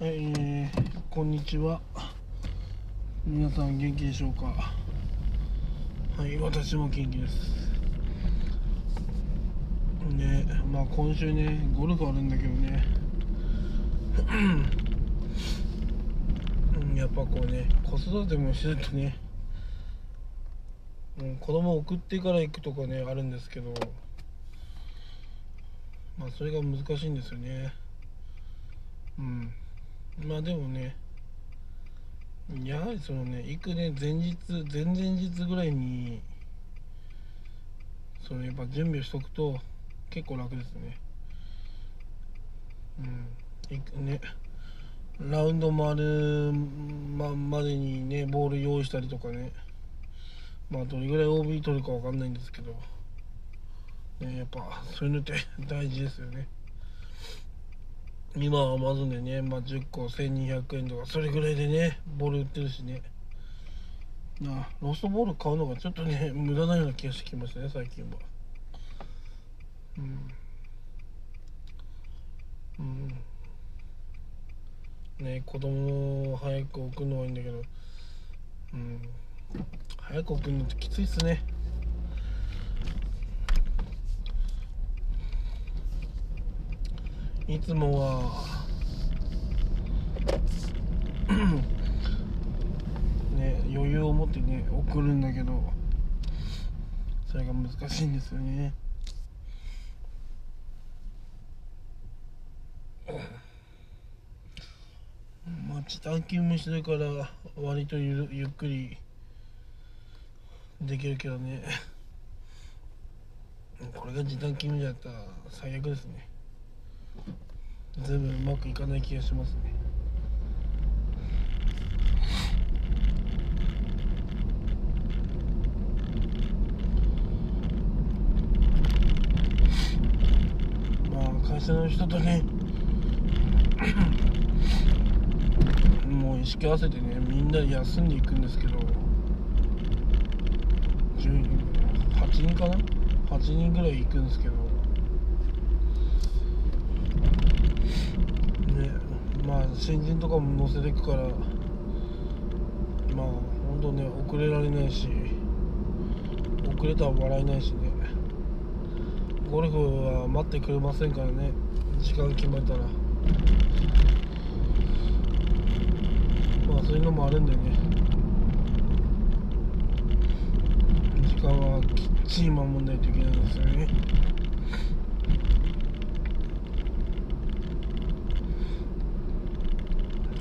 えー、こんにちは。皆さん元気でしょうか？はい私も元気です。ねまあ今週ねゴルフあるんだけどね。やっぱこうね子育てもしてるとねうん、子供送ってから行くとかねあるんですけどまあそれが難しいんですよね。うん。まあでもねやはりそのね行くね前日前々日ぐらいにそのやっぱ準備をしとくと結構楽ですね。うん。行くね。ラウンド回るままでにねボール用意したりとかね。まあどれぐらい OB 取るかわかんないんですけど、ね、やっぱそういうのって大事ですよね。今はアマゾンでね、まあ、10個1200円とかそれぐらいでねボール売ってるしね。なロストボール買うのがちょっとね 無駄なような気がしてきましたね最近は。うん。うん。ね子供を早く送るのはいいんだけど。うん。早く送るのってきついっすね。いつもは。ね余裕を持ってね送るんだけどそれが難しいんですよね。まあ時短勤務してるから割とゆゆっくりできるけどね。これが時短勤務じゃったら最悪ですね。全部うまくいかない気がしますね。まあ会社の人とね もう意識合わせてねみんなで休んでいくんですけど8人かな？8人ぐらい行くんですけどね。まあ新人とかも乗せていくからまあ本当ね遅れられないし遅れたら笑えないしね。ゴルフは待ってくれませんからね。時間決まったら。まあそういうのもあるんでね。時間はきっちり守んないといけないんですよね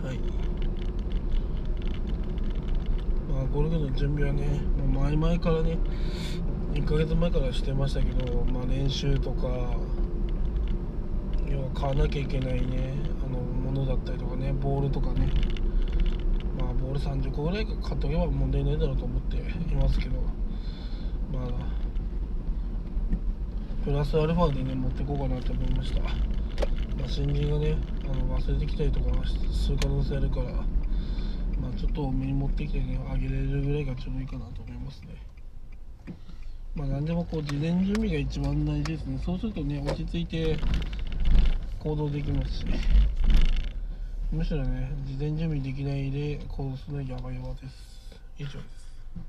はいまあゴルフの準備はねもう前々からね1ヶ月前からしてましたけど、まあ、練習とか要は買わなきゃいけないねあのものだったりとかねボールとかね。まあボール30個ぐらい買っとけば問題ないだろうと思っていますけどまあプラスアルファでね持っていこうかなと思いました、まあ、新人がねあの忘れてきたりとかする可能性あるからまあちょっと多めに持ってきてねあげれるぐらいがちょうどいいかなと思いますね。まあ何でもこう事前準備が一番大事ですね。そうするとね落ち着いて行動できますし。むしろね事前準備できないで行動するのはやばいわです。以上です。